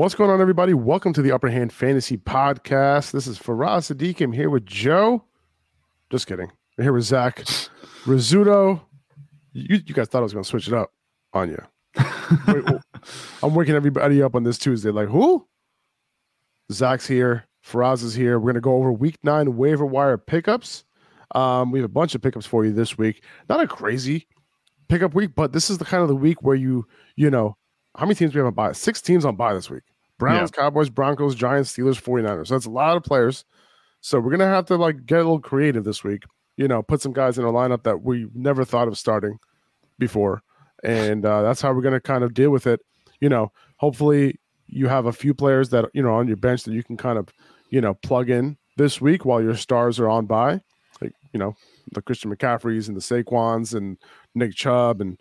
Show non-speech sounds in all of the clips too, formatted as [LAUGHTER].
What's going on, everybody? Welcome to the Upper Hand Fantasy Podcast. This is Faraz Sadiq. I'm here with Joe. Just kidding. I'm here with Zach [LAUGHS] Rizzuto. You, you guys thought I was going to switch it up on you. Wait, well, [LAUGHS] I'm waking everybody up on this Tuesday. Like, who? Zach's here. Faraz is here. We're going to go over week nine waiver wire pickups. Um, we have a bunch of pickups for you this week. Not a crazy pickup week, but this is the kind of the week where you, you know, how many teams we have on bye? Six teams on bye this week. Browns, yeah. Cowboys, Broncos, Giants, Steelers, 49ers. So that's a lot of players. So we're gonna have to like get a little creative this week. You know, put some guys in a lineup that we never thought of starting before. And uh, that's how we're gonna kind of deal with it. You know, hopefully you have a few players that you know on your bench that you can kind of, you know, plug in this week while your stars are on bye. Like, you know, the Christian McCaffreys and the Saquons and Nick Chubb and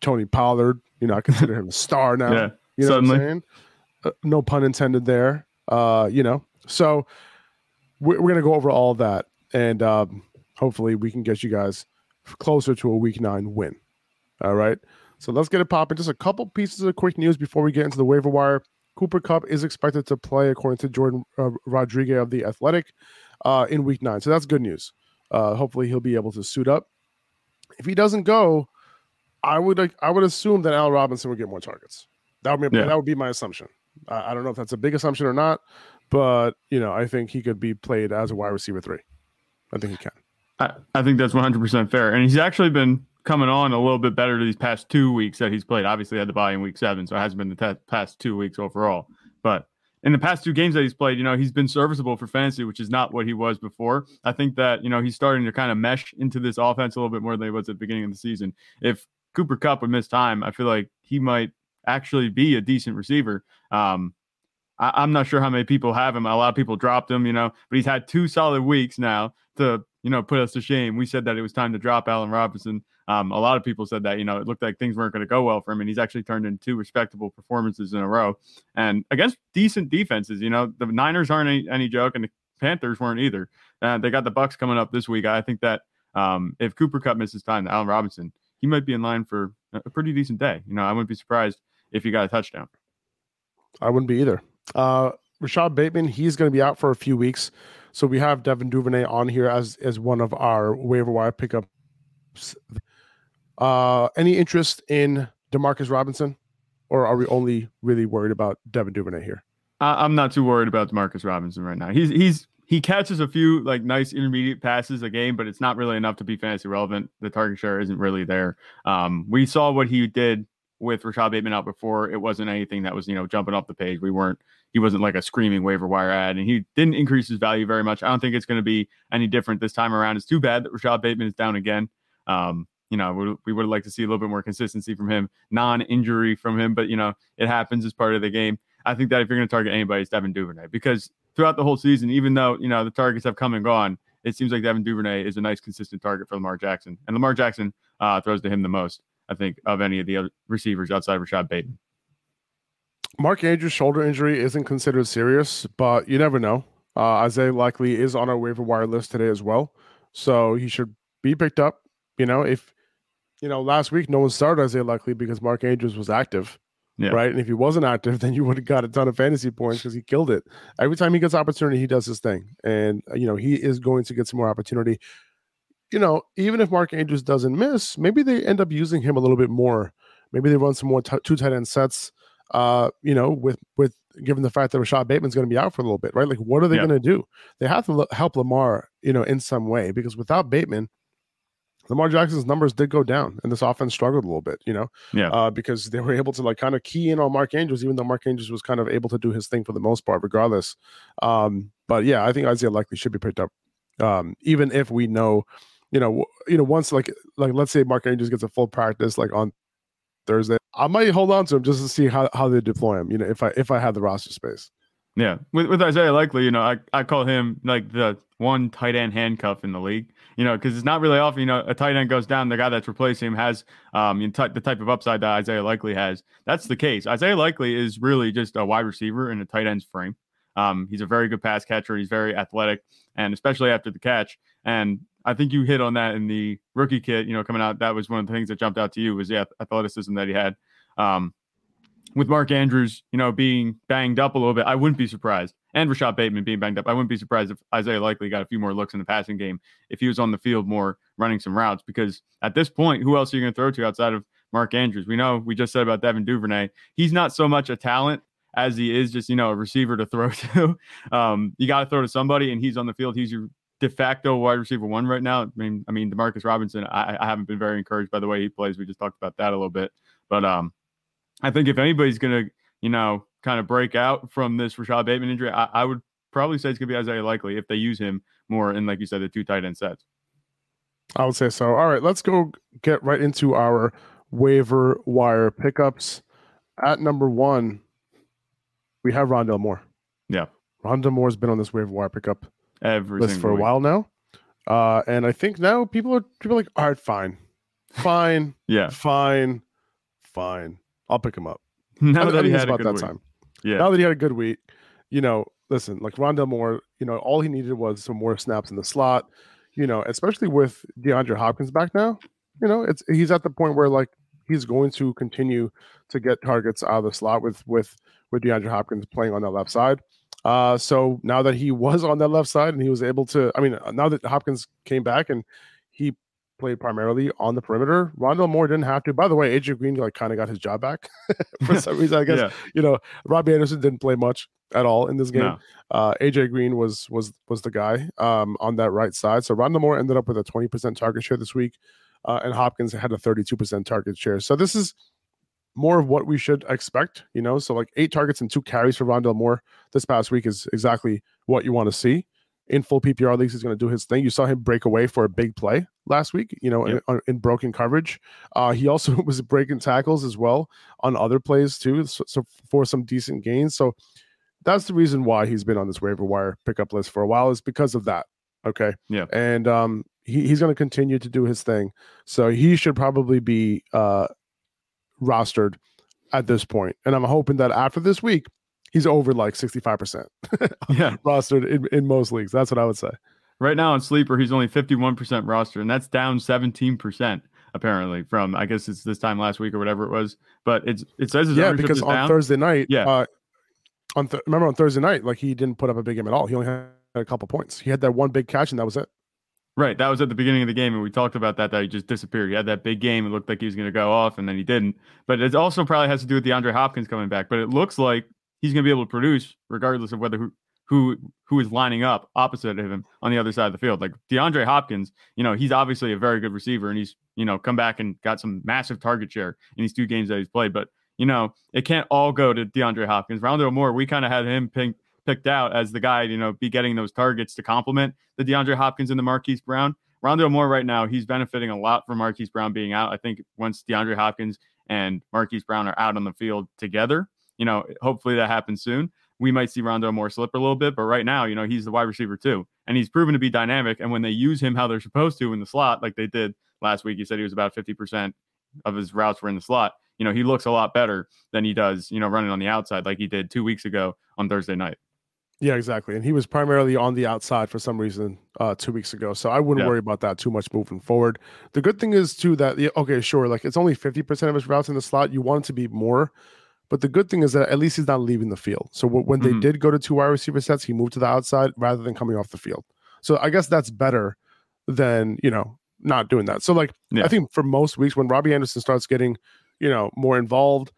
Tony Pollard. You know, I consider him a star now. Yeah, you know suddenly. What I'm saying? Uh, no pun intended there. Uh, you know, so we're, we're gonna go over all that, and um, hopefully we can get you guys closer to a week nine win. All right. So let's get it popping. Just a couple pieces of quick news before we get into the waiver wire. Cooper Kupp is expected to play, according to Jordan uh, Rodriguez of the Athletic, uh, in Week Nine. So that's good news. Uh, hopefully, he'll be able to suit up. If he doesn't go, I would I would assume that Al Robinson would get more targets. That would be yeah. that would be my assumption. I, I don't know if that's a big assumption or not, but you know I think he could be played as a wide receiver three. I think he can. I, I think that's 100 percent fair, and he's actually been coming on a little bit better these past two weeks that he's played. Obviously, had the bye in week seven, so it hasn't been the past two weeks overall. But in the past two games that he's played, you know, he's been serviceable for fantasy, which is not what he was before. I think that, you know, he's starting to kind of mesh into this offense a little bit more than he was at the beginning of the season. If Cooper Kupp would miss time, I feel like he might actually be a decent receiver. Um, I, am not sure how many people have him. A lot of people dropped him, you know, but he's had two solid weeks now to, you know, put us to shame. We said that it was time to drop Allen Robinson. Um, a lot of people said that, you know, it looked like things weren't going to go well for him, and he's actually turned in two respectable performances in a row and against decent defenses. You know, the Niners aren't any, any joke, and the Panthers weren't either. Uh, they got the Bucs coming up this week. I think that um, if Cooper Kupp misses time, to Allen Robinson, he might be in line for a pretty decent day. You know, I wouldn't be surprised if he got a touchdown. I wouldn't be either. Uh, Rashod Bateman, he's going to be out for a few weeks. So we have Devin Duvernay on here as as one of our waiver wire pickups. Uh, any interest in Demarcus Robinson, or are we only really worried about Devin Duvernay here? I'm not too worried about Demarcus Robinson right now. He's he's he catches a few like nice intermediate passes a game, but it's not really enough to be fantasy relevant. The target share isn't really there. Um, we saw what he did with Rashod Bateman out before, it wasn't anything that was, you know, jumping off the page. We weren't, he wasn't like a screaming waiver wire add, and he didn't increase his value very much. I don't think it's going to be any different this time around. It's too bad that Rashod Bateman is down again. Um, you know, we, would like to see a little bit more consistency from him, non injury from him, but, you know, it happens as part of the game. I think that if you're going to target anybody, it's Devin Duvernay because throughout the whole season, even though, you know, the targets have come and gone, it seems like Devin Duvernay is a nice, consistent target for Lamar Jackson. And Lamar Jackson uh, throws to him the most. I think, of any of the other receivers outside of Rashod Bateman. Mark Andrews' shoulder injury isn't considered serious, but you never know. Uh, Isaiah Likely is on our waiver wire list today as well, so he should be picked up. You know, if you know last week no one started Isaiah Likely because Mark Andrews was active, yeah. right? And if he wasn't active, [LAUGHS] then you would have got a ton of fantasy points because he killed it. Every time he gets opportunity, he does his thing, and you know he is going to get some more opportunity you know, even if Mark Andrews doesn't miss, maybe they end up using him a little bit more. Maybe they run some more t- two tight end sets. Uh, you know, with with given the fact that Rashod Bateman's going to be out for a little bit, right? Like, what are they yeah. going to do? They have to l- help Lamar, you know, in some way because without Bateman, Lamar Jackson's numbers did go down, and this offense struggled a little bit, you know, yeah, uh, because they were able to like kind of key in on Mark Andrews, even though Mark Andrews was kind of able to do his thing for the most part, regardless. Um, but yeah, I think Isaiah Likely should be picked up, um, even if we know you know, you know, once like like let's say Mark Andrews gets a full practice like on Thursday, I might hold on to him just to see how, how they deploy him. You know, if I if I have the roster space. Yeah, with with Isaiah Likely, you know, I, I call him like the one tight end handcuff in the league. You know, because it's not really often. You know, a tight end goes down, the guy that's replacing him has um you know, the type of upside that Isaiah Likely has. That's the case. Isaiah Likely is really just a wide receiver in a tight end's frame. Um, he's a very good pass catcher. He's very athletic, and especially after the catch. And I think you hit on that in the rookie kit, you know, coming out. That was one of the things that jumped out to you was the athleticism that he had. Um, with Mark Andrews, you know, being banged up a little bit, I wouldn't be surprised. And Rashod Bateman being banged up, I wouldn't be surprised if Isaiah Likely got a few more looks in the passing game if he was on the field more running some routes. Because at this point, who else are you going to throw to outside of Mark Andrews? We know we just said about Devin Duvernay. He's not so much a talent as he is just, you know, a receiver to [LAUGHS] throw to. Um, you got to throw to somebody, and he's on the field. He's your de facto wide receiver one right now. I mean, I mean, Demarcus Robinson, I, I haven't been very encouraged by the way he plays. We just talked about that a little bit. But um, I think if anybody's going to, you know, kind of break out from this Rashod Bateman injury, I, I would probably say it's going to be Isaiah Likely if they use him more in, like you said, the two tight end sets. I would say so. All right, let's go get right into our waiver wire pickups. At number one, we have Rondale Moore. Yeah. Rondale Moore's been on this waiver wire pickup Every list for a week. while now. Uh, and I think now people are people are like, all right, fine. Fine, [LAUGHS] Yeah. fine, fine. I'll pick him up. [LAUGHS] Now I, that I he had a about good that week. time. Yeah. Now that he had a good week, you know, listen, like Rondale Moore, you know, all he needed was some more snaps in the slot, you know, especially with DeAndre Hopkins back now. You know, it's he's at the point where like he's going to continue to get targets out of the slot with with with DeAndre Hopkins playing on that left side. Uh, so now that he [LAUGHS] was on that left side and he was able to, I mean, now that Hopkins came back and he played primarily on the perimeter, Rondale Moore didn't have to. By the way, AJ Green like kind of got his job back [LAUGHS] for [LAUGHS] some reason. I guess yeah. you know, Robbie Anderson didn't play much at all in this game. No. Uh, AJ Green was was was the guy um, on that right side. So Rondale Moore ended up with a 20% target share this week, uh, and Hopkins had a 32% target share. So this is more of what we should expect, you know. So like eight targets and two carries for Rondale Moore this past week is exactly what you want to see. In full PPR leagues, he's going to do his thing. You saw him break away for a big play last week, you know, Yep. in, in broken coverage. Uh, he also [LAUGHS] was breaking tackles as well on other plays too, so, so for some decent gains. So that's the reason why he's been on this waiver wire pickup list for a while is because of that. Okay. Yeah. And um, he, he's going to continue to do his thing. So he should probably be uh, rostered at this point. And I'm hoping that after this week, he's over like 65% [LAUGHS] Yeah. rostered in, in most leagues. That's what I would say. Right now on Sleeper, he's only 51% roster, and that's down 17% apparently from I guess it's this time last week or whatever it was. But it's it says his yeah, because on down. Thursday night, Yeah. uh, on th- remember on Thursday night, like he didn't put up a big game at all. He only had a couple points. He had that one big catch, and that was it. Right. That was at the beginning of the game, and we talked about that. That he just disappeared. He had that big game. It looked like he was going to go off, and then he didn't. But it also probably has to do with DeAndre Hopkins coming back. But it looks like he's going to be able to produce regardless of whether who who who is lining up opposite of him on the other side of the field. Like DeAndre Hopkins, you know, he's obviously a very good receiver, and he's you know come back and got some massive target share in these two games that he's played. But you know, it can't all go to DeAndre Hopkins. Rondale Moore, we kind of had him picked picked out as the guy, you know, be getting those targets to complement the DeAndre Hopkins and the Marquise Brown. Rondale Moore right now, he's benefiting a lot from Marquise Brown being out. I think once DeAndre Hopkins and Marquise Brown are out on the field together, you know, hopefully that happens soon. We might see Rondale Moore slip a little bit, but right now, you know, he's the wide receiver too. And he's proven to be dynamic. And when they use him how they're supposed to in the slot, like they did last week, he said he was about 50% of his routes were in the slot. You know, he looks a lot better than he does, you know, running on the outside like he did two weeks ago on Thursday night. Yeah, exactly. And he was primarily on the outside for some reason uh, two weeks ago. So I wouldn't Yeah. worry about that too much moving forward. The good thing is too that yeah, okay, sure, like it's only fifty percent of his routes in the slot. You want it to be more, but the good thing is that at least he's not leaving the field. So w- when Mhm. they did go to two wide receiver sets, he moved to the outside rather than coming off the field. So I guess that's better than you know not doing that. So like Yeah. I think for most weeks when Robbie Anderson starts getting you know more involved,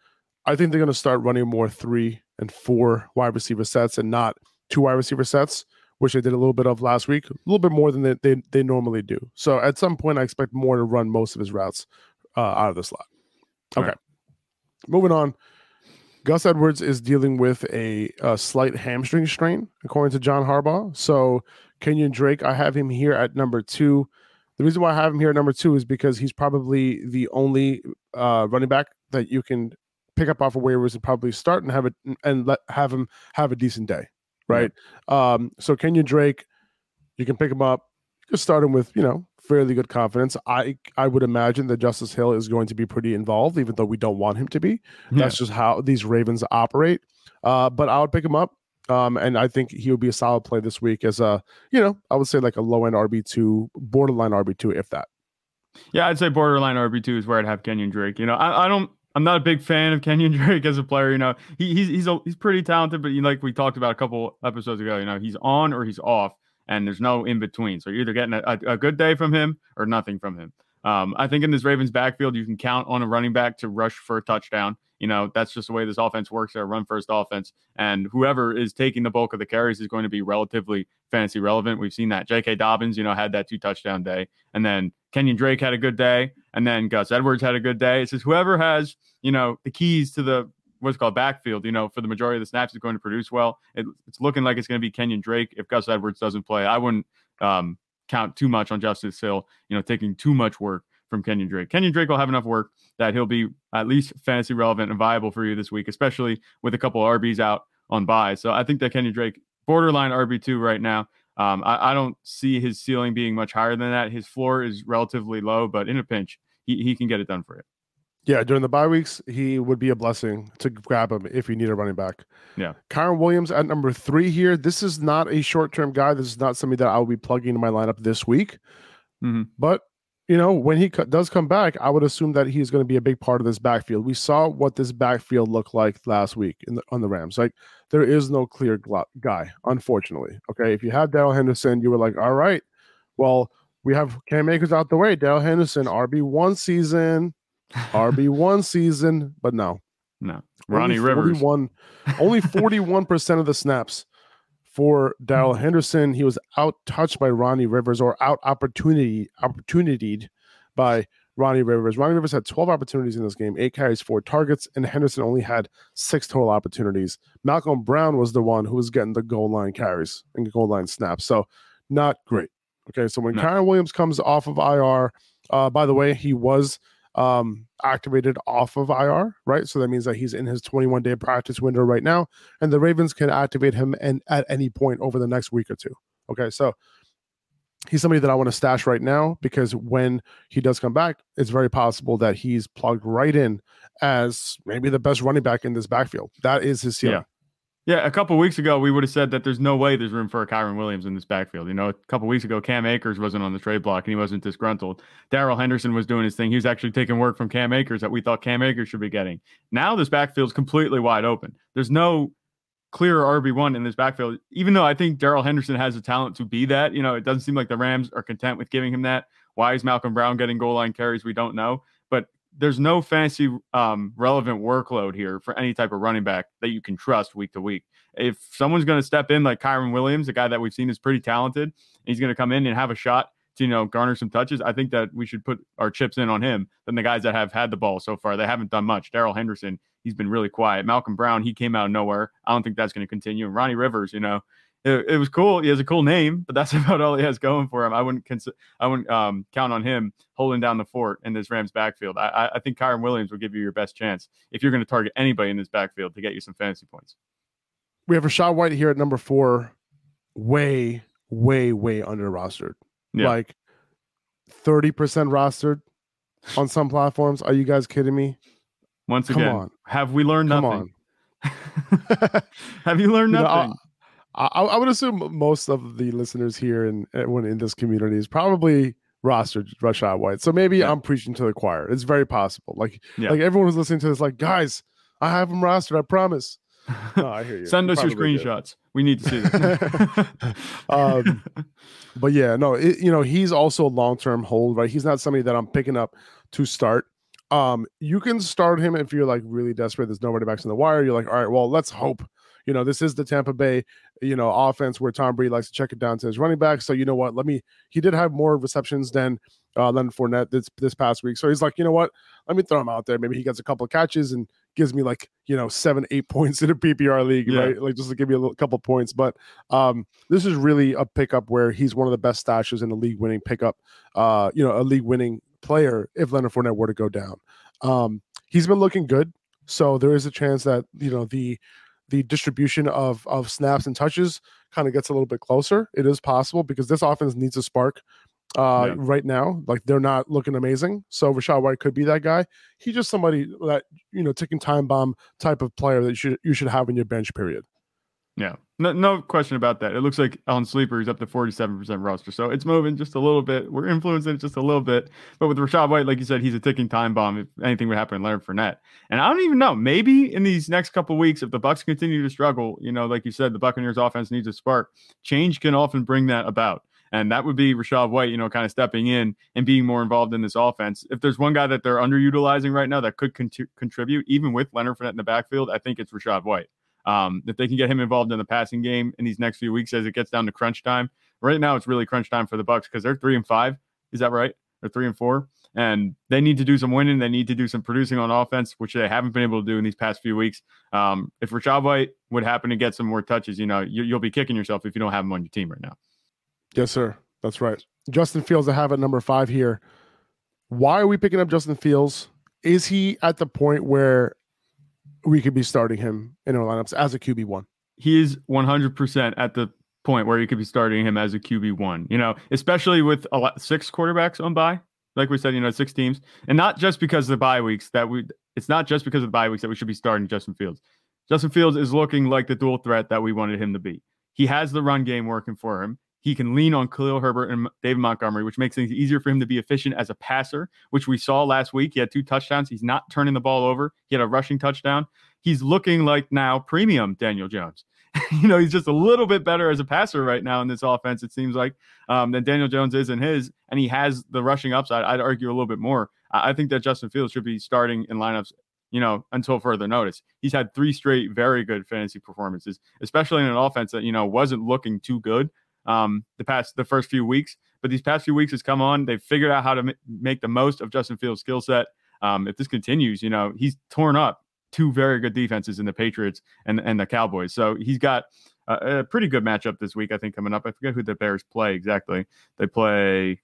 I think they're going to start running more three and four wide receiver sets and not two wide receiver sets, which they did a little bit of last week, a little bit more than they, they, they normally do. So at some point, I expect more to run most of his routes uh, out of the slot. Okay. Right. Moving on. Gus Edwards is dealing with a, a slight hamstring strain, according to John Harbaugh. So Kenyan Drake, I have him here at number two. The reason why I have him here at number two is because he's probably the only uh, running back that you can pick up off of waivers and probably start and have it and let have him have a decent day, right? Um, so Kenyan Drake, you can pick him up. just start him with you know fairly good confidence. I I would imagine that Justice Hill is going to be pretty involved, even though we don't want him to be. That's just how these Ravens operate. Uh, but I would pick him up. Um, and I think he would be a solid play this week as a, you know, I would say like a low end RB two, borderline RB two, if that. Yeah, I'd say borderline RB two is where I'd have Kenyan Drake. You know, I, I don't I'm not a big fan of Kenyan [LAUGHS] Drake as a player. You know, he, he's he's a, he's pretty talented, but you like we talked about a couple episodes ago, you know, he's on or he's off, and there's no in between. So you're either getting a, a, a good day from him or nothing from him. Um, I think in this Ravens backfield, you can count on a running back to rush for a touchdown. You know, that's just the way this offense works. They're a run first offense. And whoever is taking the bulk of the carries is going to be relatively fantasy relevant. We've seen that. J.K. Dobbins, you know, had that two touchdown day. And then Kenyan Drake had a good day. And then Gus Edwards had a good day. It's just whoever has, you know, the keys to the what's called backfield, you know, for the majority of the snaps is going to produce well. It, it's looking like it's going to be Kenyan Drake. If Gus Edwards doesn't play, I wouldn't um, count too much on Justice Hill, you know, taking too much work from Kenyan Drake. Kenyan Drake will have enough work that he'll be at least fantasy relevant and viable for you this week, especially with a couple of RBs out on bye. So I think that Kenyan Drake, borderline RB2 right now. Um, I, I, don't see his ceiling being much higher than that. His floor is relatively low, but in a pinch, he, he can get it done for you. Yeah, during the bye weeks, he would be a blessing to grab him if you need a running back. Yeah. Kyren Williams at number three here. This is not a short term guy. This is not somebody that I will be plugging in my lineup this week. Mm-hmm. But you know, when he co- does come back, I would assume that he's going to be a big part of this backfield. We saw what this backfield looked like last week the, on the Rams. Like there is no clear gl- guy, unfortunately. Okay, if you had Darrell Henderson, you were like, all right, well, we have Cam Akers out the way. Darrell Henderson, RB one season, RB one [LAUGHS] season, but no, no, Ronnie Rivers, only forty one percent of the snaps for Darrell mm-hmm. Henderson. He was out touched by Ronnie Rivers or out opportunity opportunityed by Ronnie Rivers. Ronnie Rivers had 12 opportunities in this game, eight carries, four targets, and Henderson only had six total opportunities. Malcolm Brown was the one who was getting the goal line carries and goal line snaps. So not great. Okay. So when no. Kyren Williams comes off of IR, uh, by the way, he was um, activated off of IR, right? So that means that he's in his 21 day practice window right now, and the Ravens can activate him and at any point over the next week or two. Okay, so he's somebody that I want to stash right now because when he does come back, it's very possible that he's plugged right in as maybe the best running back in this backfield. That is his ceiling. Yeah. Yeah, a couple weeks ago, we would have said that there's no way there's room for a Kyren Williams in this backfield. You know, a couple weeks ago, Cam Akers wasn't on the trade block and he wasn't disgruntled. Darrell Henderson was doing his thing. He was actually taking work from Cam Akers that we thought Cam Akers should be getting. Now this backfield's completely wide open. There's no clear RB1 in this backfield, even though I think Darrell Henderson has the talent to be that. You know, it doesn't seem like the Rams are content with giving him that. Why is Malcolm Brown getting goal line carries? We don't know there's no fancy um, relevant workload here for any type of running back that you can trust week to week. If someone's going to step in like Kyren Williams, a guy that we've seen is pretty talented, he's going to come in and have a shot to you know garner some touches. I think that we should put our chips in on him than the guys that have had the ball so far. They haven't done much. Darrell Henderson, he's been really quiet. Malcolm Brown, he came out of nowhere. I don't think that's going to continue. And Ronnie Rivers, you know, it, it, was cool. He has a cool name, but that's [LAUGHS] about all he has going for him. I wouldn't I wouldn't um, count on him holding down the fort in this Rams backfield. I, I think Kyren Williams will give you your best chance if you're going to target anybody in this backfield to get you some fantasy points. We have Rachaad White here at number four, way, way, way under rostered. Yeah. Like 30% rostered on some platforms. Are you guys kidding me? Once Come again, on. have we learned Come nothing? [LAUGHS] have you learned nothing? You know, I, I, would assume most of the listeners here and everyone in this community is probably rostered Rachaad White. So maybe yeah. I'm preaching to the choir. It's very possible. Like yeah. like everyone who's listening to this, like guys, I have him rostered. I promise. [LAUGHS] No, I hear you. Send us your screenshots. We need to see this. [LAUGHS] um, but yeah, no, it, you know he's also a long term hold. Right, he's not somebody that I'm picking up to start. Um, you can start him if you're like really desperate. There's nobody back in the wire. You're like, all right, well, let's hope you know, this is the Tampa Bay, you know, offense where Tom Brady likes to check it down to his running back. So you know what? Let me. He did have more receptions than uh, Leonard Fournette this this past week. So he's like, you know what? Let me throw him out there. Maybe he gets a couple of catches and gives me like you know seven, eight [LAUGHS] points in a PPR league, yeah. right? Like just to give you a little, couple points. But um, this is really a pickup where he's one of the best stashes in a league winning pickup. Uh, you know, a league winning player if Leonard Fournette were to go down. Um, he's been looking good. So there is a chance that you know the the distribution of of snaps and touches kind of gets a little bit closer. It is possible because this offense needs a spark uh, yeah. right now. Like they're not looking amazing. So Rachaad White could be that guy. He's just somebody that you know ticking time bomb type of player that you should you should have in your bench. Period. Yeah, no, no question about that. It looks like on sleeper he's up to forty seven percent roster, so it's moving just a little bit. We're influencing it just a little bit, but with Rachaad White, like you said, he's a ticking time bomb. If anything would happen, Leonard Fournette, and I don't even know. Maybe in these next couple weeks, if the Bucs continue to struggle, you know, like you said, the Buccaneers offense needs a spark. Change can often bring that about. And that would be Rachaad White, you know, kind of stepping in and being more involved in this offense. If there's one guy that they're underutilizing right now that could con- contribute, even with Leonard Fournette in the backfield, I think it's Rachaad White. Um, if they can get him involved in the passing game in these next few weeks as it gets down to crunch time. Right now, it's really crunch time for the Bucs because they're three and five. Is that right? They're three and four, and they need to do some winning. They need to do some producing on offense, which they haven't been able to do in these past few weeks. Um, if Rachaad White would happen to get some more touches, you know, you, you'll be kicking yourself if you don't have him on your team right now. Yes, sir. That's right. Justin Fields, I have at number five here. Why are we picking up Justin Fields? Is he at the point where we could be starting him in our lineups as a QB one. He is 100% at the point where you could be starting him as a QB one. You know, especially with a lot, six quarterbacks on bye, like we said, you know, six teams, and not just because of the bye weeks that we. It's not just because of the bye weeks that we should be starting Justin Fields. Justin Fields is looking like the dual threat that we wanted him to be. He has the run game working for him. He can lean on Khalil Herbert and David Montgomery, which makes things easier for him to be efficient as a passer, which we saw last week. He had two touchdowns. He's not turning the ball over. He had a rushing touchdown he's looking like now premium Daniel Jones. [LAUGHS] you know, he's just a little bit better as a passer right now in this offense, it seems like, um, than Daniel Jones is in his. And he has the rushing upside. I'd argue a little bit more. I, I think that Justin Fields should be starting in lineups you know, until further notice. He's had three straight very good fantasy performances, especially in an offense that, you know, wasn't looking too good um, the past, the first few weeks. But these past few weeks has come on. They've figured out how to m- make the most of Justin Fields' skill set. Um, if this continues, you know, he's torn up two very good defenses in the Patriots and and the Cowboys. So he's got a, a, pretty good matchup this week, I think, coming up. I forget who the Bears play exactly. They play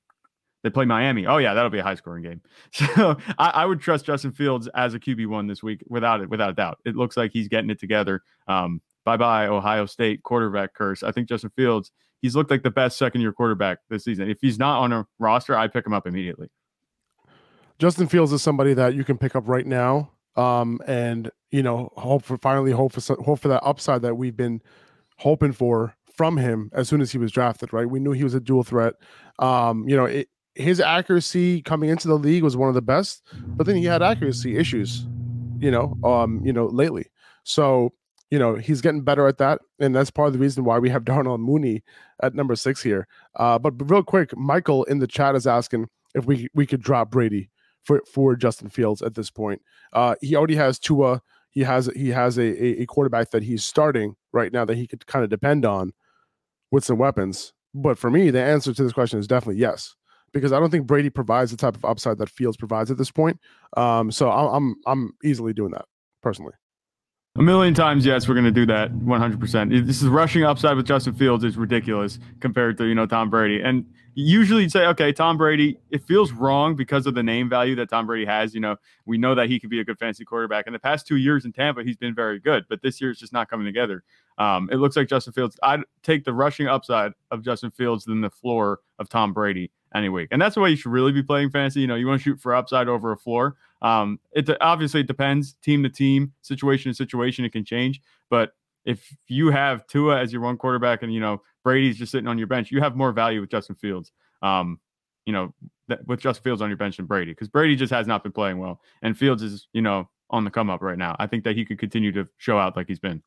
they play Miami. Oh yeah, that'll be a high scoring game. [LAUGHS] So I, I, would trust Justin Fields as a QB one this week without it, without a doubt. It looks like he's getting it together. Um, bye bye Ohio State quarterback curse. I think Justin Fields. He's looked like the best second year quarterback this season. If he's not on a roster, I pick him up immediately. Justin Fields is somebody that you can pick up right now um, and you know hope for finally hope for hope for that upside that we've been hoping for from him as soon as he was drafted. Right, we knew he was a dual threat. Um, you know, it, his accuracy coming into the league was one of the best, but then he had accuracy issues. You know, um, you know lately. So you know he's getting better at that, and that's part of the reason why we have [LAUGHS] Darnell Mooney at number six here. Uh, but, real quick, Michael in the chat is asking if we we could drop Brady for for Justin Fields at this point. Uh, he already has Tua. He has he has a, a quarterback that he's starting right now that he could kind of depend on with some weapons. But for me, the answer to this question is definitely yes, because I don't think Brady provides the type of upside that Fields provides at this point. Um, so I'm I'm easily doing that personally. A million times, yes, we're going to do that 100%. This is rushing upside with Justin Fields is ridiculous compared to, you know, Tom Brady. And usually you'd say, okay, Tom Brady, it feels wrong because of the name value that Tom Brady has. You know, we know that he could be a good fantasy quarterback. In the past two years in Tampa, he's been very good, but this year it's just not coming together. Um, it looks like Justin Fields. I'd take the rushing upside of Justin Fields than the floor of Tom Brady any week. And that's the way you should really be playing fantasy. You know, you want to shoot for upside over a floor. Um, it obviously it depends team to team, situation to situation. It can change, but if you have Tua as your one quarterback and you know Brady's just sitting on your bench, you have more value with Justin Fields. Um, you know, th- with Justin Fields on your bench than Brady because Brady just has not been playing well, and Fields is you know on the come up right now. I think that he could continue to show out like he's been.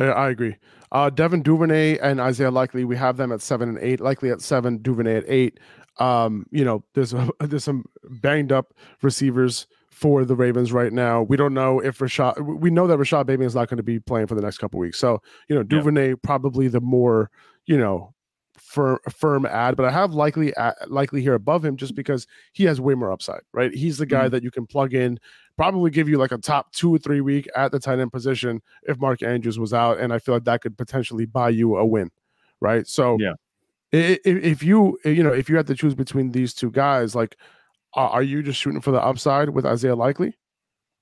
I agree. Uh, Devin Duvernay and Isaiah Likely, we have them at seven and eight. Likely at seven, Duvernay at eight. Um, you know, there's [LAUGHS] there's some banged up receivers for the Ravens right now. We don't know if Rashod. We know that Rashod Bateman is not going to be playing for the next couple weeks. So you know, Duvernay yeah. probably the more you know firm firm add, but I have Likely Likely here above him just because he has way more upside. Right, he's the guy mm-hmm. that you can plug in. Probably give you like a top two or three week at the tight end position if Mark Andrews was out, and I feel like that could potentially buy you a win. Right, so yeah if you you know if you had to choose between these two guys, like are you just shooting for the upside with Isaiah Likely?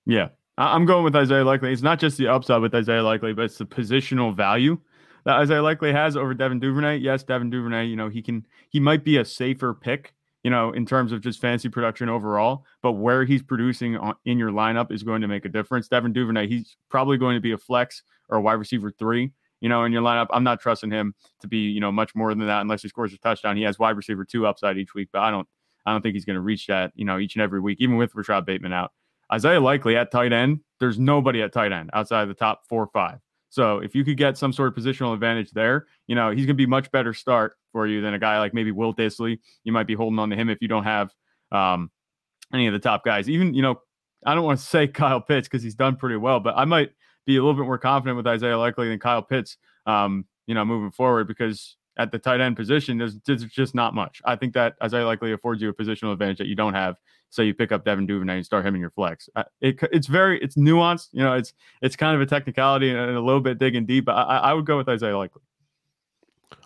Yeah, I'm going with Isaiah Likely. It's not just the upside with Isaiah Likely, but it's the positional value that Isaiah Likely has over Devin Duvernay. Yes, Devin Duvernay, you know he can he might be a safer pick you know, in terms of just fancy production overall, but where he's producing on, in your lineup is going to make a difference. Devin Duvernay, he's probably going to be a flex or a wide receiver three, you know, in your lineup. I'm not trusting him to be, you know, much more than that unless he scores a touchdown. He has wide receiver two upside each week, but I don't, I don't think he's going to reach that, you know, each and every week, even with Rashod Bateman out. Isaiah Likely at tight end, there's nobody at tight end outside of the top four or five. So if you could get some sort of positional advantage there, you know, he's going to be much better start for you than a guy like maybe Will Dissly. You might be holding on to him if you don't have um, any of the top guys. Even, you know, I don't want to say [LAUGHS] Kyle Pitts because he's done pretty well, but I might be a little bit more confident with Isaiah Likely than Kyle Pitts, um, you know, moving forward because at the tight end position, there's, there's just not much. I think that Isaiah Likely affords you a positional advantage that you don't have. So you pick up Devin Duvernay and start him in your flex. It, it's very it's nuanced. You know, it's it's kind of a technicality and a little bit digging deep. But I, I would go with Isaiah Likely.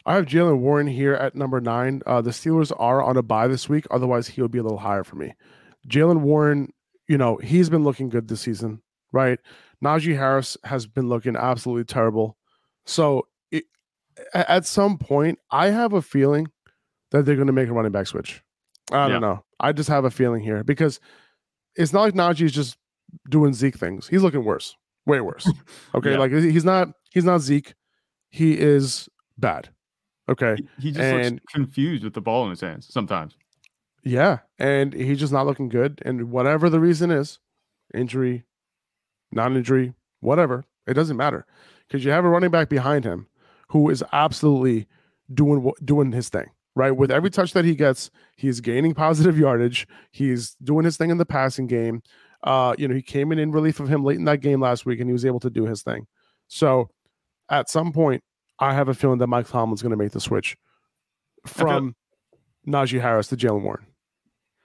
I have Jaylen Warren here at number nine. Uh, the Steelers are on a bye this week. Otherwise, he would be a little higher for me. Jaylen Warren, you know, he's been looking good this season, right? Najee Harris has been looking absolutely terrible. So it, at some point, I have a feeling that they're going to make a running back switch. I don't yeah. know. I just have a feeling here because it's not like Najee's just doing Zeke things. He's looking worse, way worse. [LAUGHS] Okay, yeah. like he's not he's not Zeke. He is bad. Okay, he, he just and, looks confused with the ball in his hands sometimes. Yeah, and he's just not looking good. And whatever the reason is, injury, non-injury, whatever, it doesn't matter because you have a running back behind him who is absolutely doing doing his thing right? With every touch that he gets, he's gaining positive yardage. He's doing his thing in the passing game. Uh, you know, he came in in relief of him late in that game last week, and he was able to do his thing. So, at some point, I have a feeling that Mike Tomlin's going to make the switch from feel- Najee Harris to Jaylen Warren.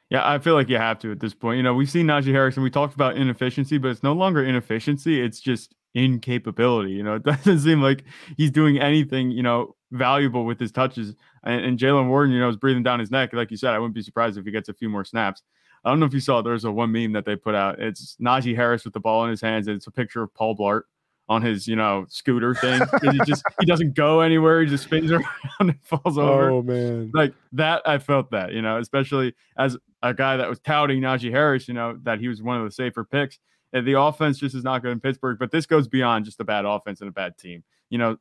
Yeah, I feel like you have to at this point. You know, we've seen Najee Harris and we talked about inefficiency, but it's no longer inefficiency. It's just incapability. You know, [LAUGHS] it doesn't seem like he's doing anything, you know, valuable with his touches. And, and Jaylen Warren, you know, is breathing down his neck. Like you said, I wouldn't be surprised if he gets a few more snaps. I don't know if you saw there's a one meme that they put out. It's Najee Harris with the ball in his hands, and it's a picture of Paul Blart on his, you know, scooter thing. he just he [LAUGHS] doesn't go anywhere. He just spins [LAUGHS] around and falls over. Oh man. Like that I felt that, you know, especially as a guy that was touting Najee Harris, you know, that he was one of the safer picks. And the offense just is not good in Pittsburgh, but this goes beyond just a bad offense and a bad team. You know,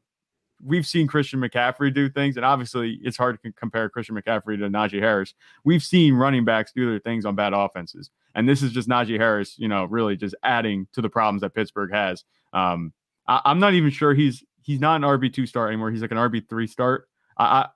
we've seen Christian McCaffrey do things, and obviously it's hard to compare Christian McCaffrey to Najee Harris. We've seen running backs do their things on bad offenses, and this is just Najee Harris, you know, really just adding to the problems that Pittsburgh has. Um, I, am not even sure he's he's not an RB two start anymore. He's like an RB three start. I, I,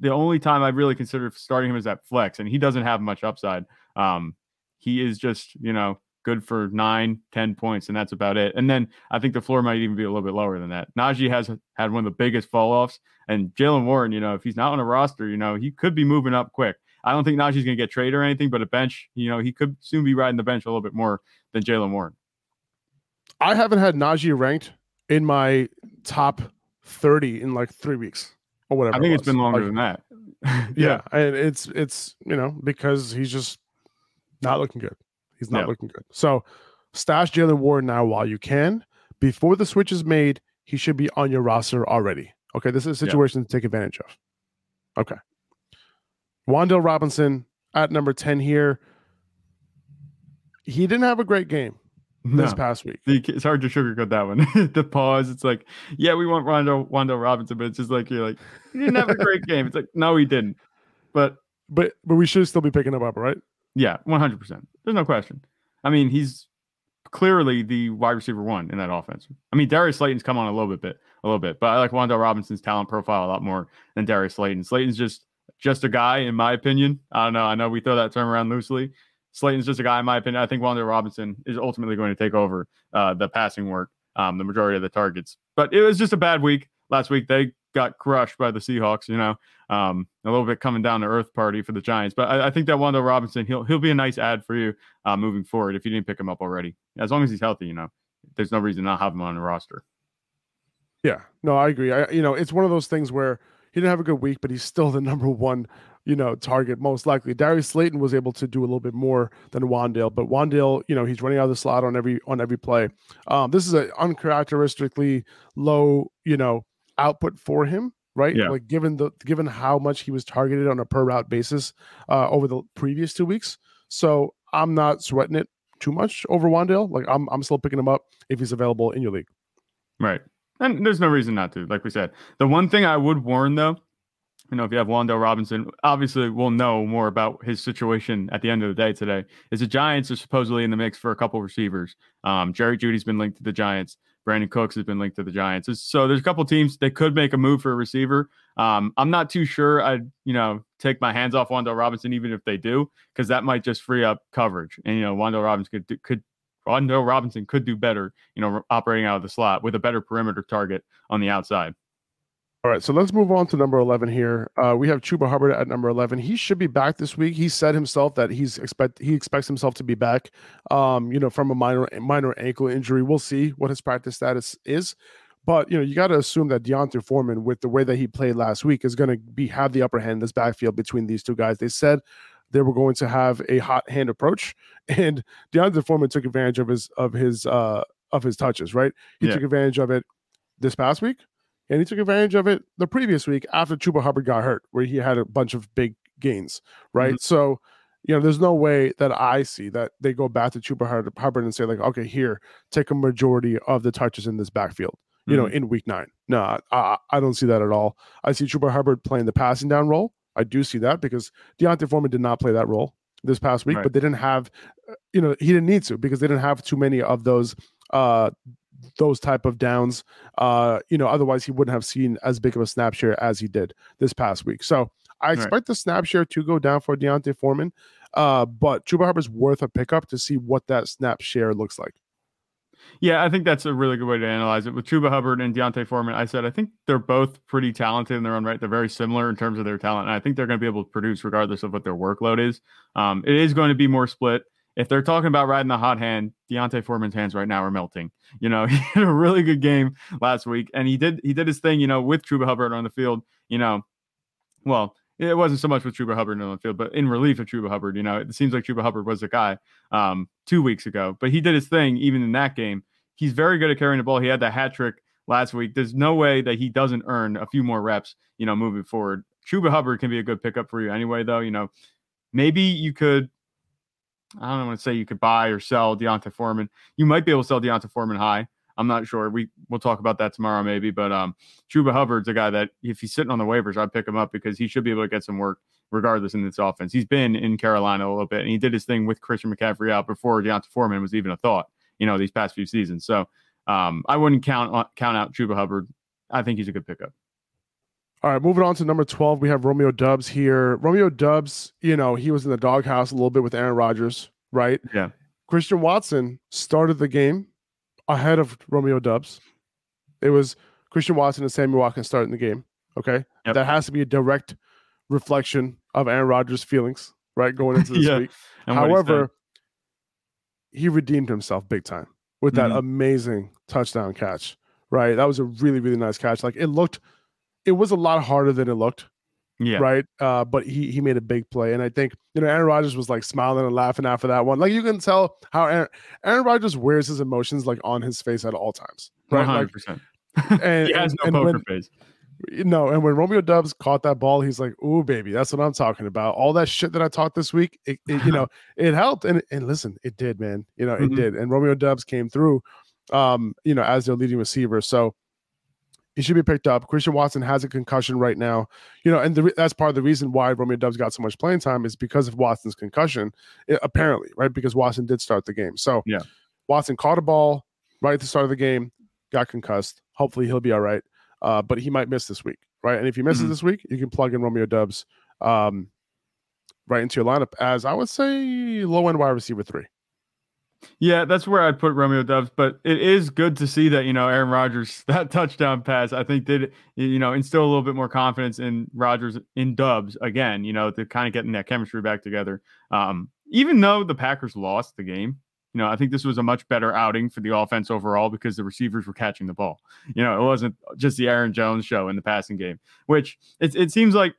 the only time I really considered starting him is at flex, and he doesn't have much upside. Um, he is just you know good for nine, ten points, and that's about it. And then I think the floor might even be a little bit lower than that. Najee has had one of the biggest fall offs, and Jaylen Warren, you know, if he's not on a roster, you know, he could be moving up quick. I don't think Najee's going to get traded or anything, but a bench, you know, he could soon be riding the bench a little bit more than Jaylen Warren. I haven't had Najee ranked in my top 30 in like three weeks or whatever. I think it has been longer like, than that. [LAUGHS] yeah. yeah. And it's, it's, you know, because he's just not looking good. He's not looking good. So stash Jaylen Warren now while you can. Before the switch is made, he should be on your roster already. Okay. This is a situation to take advantage of. Okay. Wan'Dale Robinson at number 10 here. He didn't have a great game no. this past week. It's hard to sugarcoat that one. [LAUGHS] the pause. It's like, yeah, we want Rondo, Wan'Dale Robinson, but it's just like you're like, he didn't have a great game. It's like, no, he didn't. But but but we should still be picking him up, right? Yeah, one hundred percent. There's no question. I mean, he's clearly the wide receiver one in that offense. I mean, Darius Slayton's come on a little bit, bit a little bit, but I like Wan'Dale Robinson's talent profile a lot more than Darius Slayton. Slayton's just just a guy, in my opinion. I don't know. I know we throw that term around loosely. Slayton's just a guy, in my opinion. I think Wan'Dale Robinson is ultimately going to take over uh, the passing work, um, the majority of the targets. But it was just a bad week last week. They got crushed by the Seahawks. You know, um, a little bit coming down to earth party for the Giants. But I, I think that Wan'Dale Robinson, he'll he'll be a nice add for you uh, moving forward if you didn't pick him up already. As long as he's healthy, you know, there's no reason not have him on the roster. Yeah, no, I agree. I, you know, it's one of those things where he didn't have a good week, but he's still the number one, you know, target most likely. Darius Slayton was able to do a little bit more than Wan'Dale, but Wan'Dale, you know, he's running out of the slot on every on every play. Um, this is an uncharacteristically low, you know, output for him right? Yeah. Like given the given how much he was targeted on a per route basis uh, over the previous two weeks. So I'm not sweating it too much over Wan'Dale. Like I'm I'm still picking him up if he's available in your league. Right. And there's no reason not to, like we said. The one thing I would warn though, you know, if you have Wan'Dale Robinson, obviously we'll know more about his situation at the end of the day today. Is the Giants are supposedly in the mix for a couple receivers. Um, Jerry Jeudy's been linked to the Giants. Brandin Cooks has been linked to the Giants. So there's a couple teams that could make a move for a receiver. Um, I'm not too sure I'd, you know, take my hands off Wan'Dale Robinson even if they do, because that might just free up coverage. And you know, Wan'Dale Robinson could could Wan'Dale Robinson could do better, you know, operating out of the slot with a better perimeter target on the outside. All right, so let's move on to number 11 here. Uh, we have Chuba Hubbard at number 11. He should be back this week. He said himself that he's expect he expects himself to be back. Um, you know, from a minor minor ankle injury. We'll see what his practice status is. But you know, you got to assume that D'Onta Foreman, with the way that he played last week, is going to be have the upper hand in this backfield between these two guys. They said they were going to have a hot hand approach, [LAUGHS] and D'Onta Foreman took advantage of his of his uh of his touches. Right, he Yeah. took advantage of it this past week, and he took advantage of it the previous week after Chuba Hubbard got hurt, where he had a bunch of big gains. Right, so. You know, there's no way that I see that they go back to Chuba Hubbard- and say like, okay, here, take a majority of the touches in this backfield you know, in week nine. No, I- I, I don't see that at all. I see Chuba Hubbard playing the passing down role. I do see that because D'Onta Foreman did not play that role this past week, Right. but they didn't have, uh, you know, he didn't need to because they didn't have too many of those, uh, those type of downs. Uh, you know, otherwise he wouldn't have seen as big of a snap share as he did this past week. So I Right. expect the snap share to go down for D'Onta Foreman. Uh, but Chuba Hubbard's worth a pickup to see what that snap share looks like. Yeah, I think that's a really good way to analyze it. With Chuba Hubbard and D'Onta Foreman, I said I think they're both pretty talented in their own right. They're very similar in terms of their talent, and I think they're going to be able to produce regardless of what their workload is. Um, it is going to be more split. If they're talking about riding the hot hand, D'Onta Foreman's hands right now are melting. You know, [LAUGHS] he had a really good game last week, and he did he did his thing. You know, with Chuba Hubbard on the field. You know, well, it wasn't so much with Chuba Hubbard on the field, but in relief of Chuba Hubbard. You know, it seems like Chuba Hubbard was the guy um, two weeks ago, but he did his thing even in that game. He's very good at carrying the ball. He had that hat trick last week. There's no way that he doesn't earn a few more reps, you know, moving forward. Chuba Hubbard can be a good pickup for you anyway, though. You know, maybe you could, I don't want to say you could buy or sell D'Onta Foreman. You might be able to sell D'Onta Foreman high. I'm not sure. We we'll talk about that tomorrow, maybe. But um, Chuba Hubbard's a guy that if he's sitting on the waivers, I'd pick him up because he should be able to get some work regardless in this offense. He's been in Carolina a little bit, and he did his thing with Christian McCaffrey out before D'Onta Foreman was even a thought. You know, these past few seasons. So um, I wouldn't count count out Chuba Hubbard. I think he's a good pickup. All right, moving on to number 12, we have Romeo Doubs here. Romeo Doubs, you know, he was in the doghouse a little bit with Aaron Rodgers, right? Yeah. Christian Watson started the game ahead of Romeo Doubs. It was Christian Watson and Sammy Watkins starting the game. Okay. Yep. That has to be a direct reflection of Aaron Rodgers' feelings, right? Going into [LAUGHS] this Yeah. week. And. However, he redeemed himself big time with that Mhm. amazing touchdown catch, right? That was a really, really nice catch. Like it looked, it was a lot harder than it looked, yeah, right? Uh, but he he made a big play, and I think you know Aaron Rodgers was like smiling and laughing after that one. Like you can tell how Aaron, Aaron Rodgers wears his emotions like on his face at all times, right? hundred Like, percent. and, He has no and poker when- face. no, and when Romeo Doubs caught that ball, he's like, "Ooh, baby, that's what I'm talking about." All that shit that I talked this week, it, it you know, [LAUGHS] it helped, and and listen, it did, man. You know, it Mhm. did, and Romeo Doubs came through, um, you know, as their leading receiver, so he should be picked up. Christian Watson has a concussion right now, you know, and the, that's part of the reason why Romeo Doubs got so much playing time is because of Watson's concussion, apparently, right? Because Watson did start the game, so Yeah. Watson caught a ball right at the start of the game, got concussed. Hopefully, he'll be all right uh, but he might miss this week, right? And if he misses Mhm. this week, you can plug in Romeo Doubs um, right into your lineup as I would say low end wide receiver three. Yeah, that's where I'd put Romeo Doubs, but it is good to see that, you know, Aaron Rodgers, [LAUGHS] that touchdown pass, I think did, you know, instill a little bit more confidence in Rodgers in Doubs again, you know, to kind of getting that chemistry back together. Um, even though the Packers lost the game, you know, I think this was a much better outing for the offense overall because the receivers were catching the ball. You know, it wasn't just the Aaron Jones show in the passing game, which it, it seems like,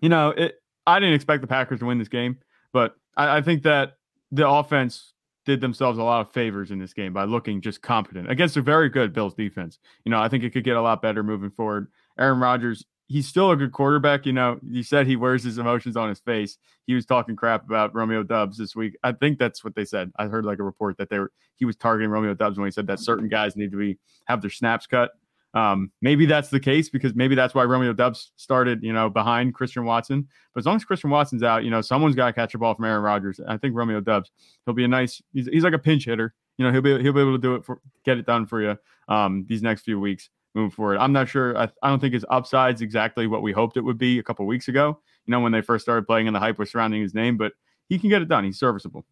you know, it, I didn't expect the Packers to win this game, but I, I think that the offense did themselves a lot of favors in this game by looking just competent against a very good Bills defense. You know, I think it could get a lot better moving forward. Aaron Rodgers, he's still a good quarterback. You know, you said he wears his emotions on his face. He was talking crap about Romeo Doubs this week. I think that's what they said. I heard like a report that they were he was targeting Romeo Doubs when he said that certain guys need to be have their snaps cut. Um, maybe that's the case because maybe that's why Romeo Doubs started, you know, behind Christian Watson. But as long as Christian Watson's out, you know, someone's got to catch a ball from Aaron Rodgers. I think Romeo Doubs, he'll be a nice. He's, he's like a pinch hitter. You know, he'll be he'll be able to do it for get it done for you um, these next few weeks moving forward. I'm not sure. I, I don't think his upside's exactly what we hoped it would be a couple weeks ago. You know, when they first started playing and the hype was surrounding his name, but he can get it done. He's serviceable.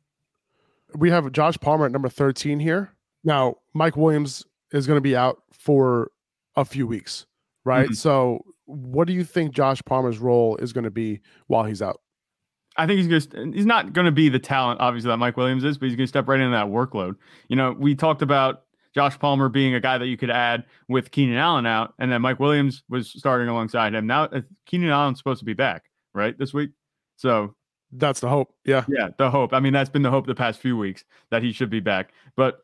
We have Josh Palmer at number 13 here. Now, Mike Williams is going to be out for a few weeks, right? Mm-hmm. So, what do you think Josh Palmer's role is going to be while he's out? I think he's just he's not going to be the talent obviously that Mike Williams is, but he's going to step right into that workload. You know, we talked about Josh Palmer being a guy that you could add with Keenan Allen out, and then Mike Williams was starting alongside him. Now uh, Keenan Allen's supposed to be back, right, this week. So that's the hope. Yeah. Yeah, the hope. I mean, that's been the hope the past few weeks that he should be back. But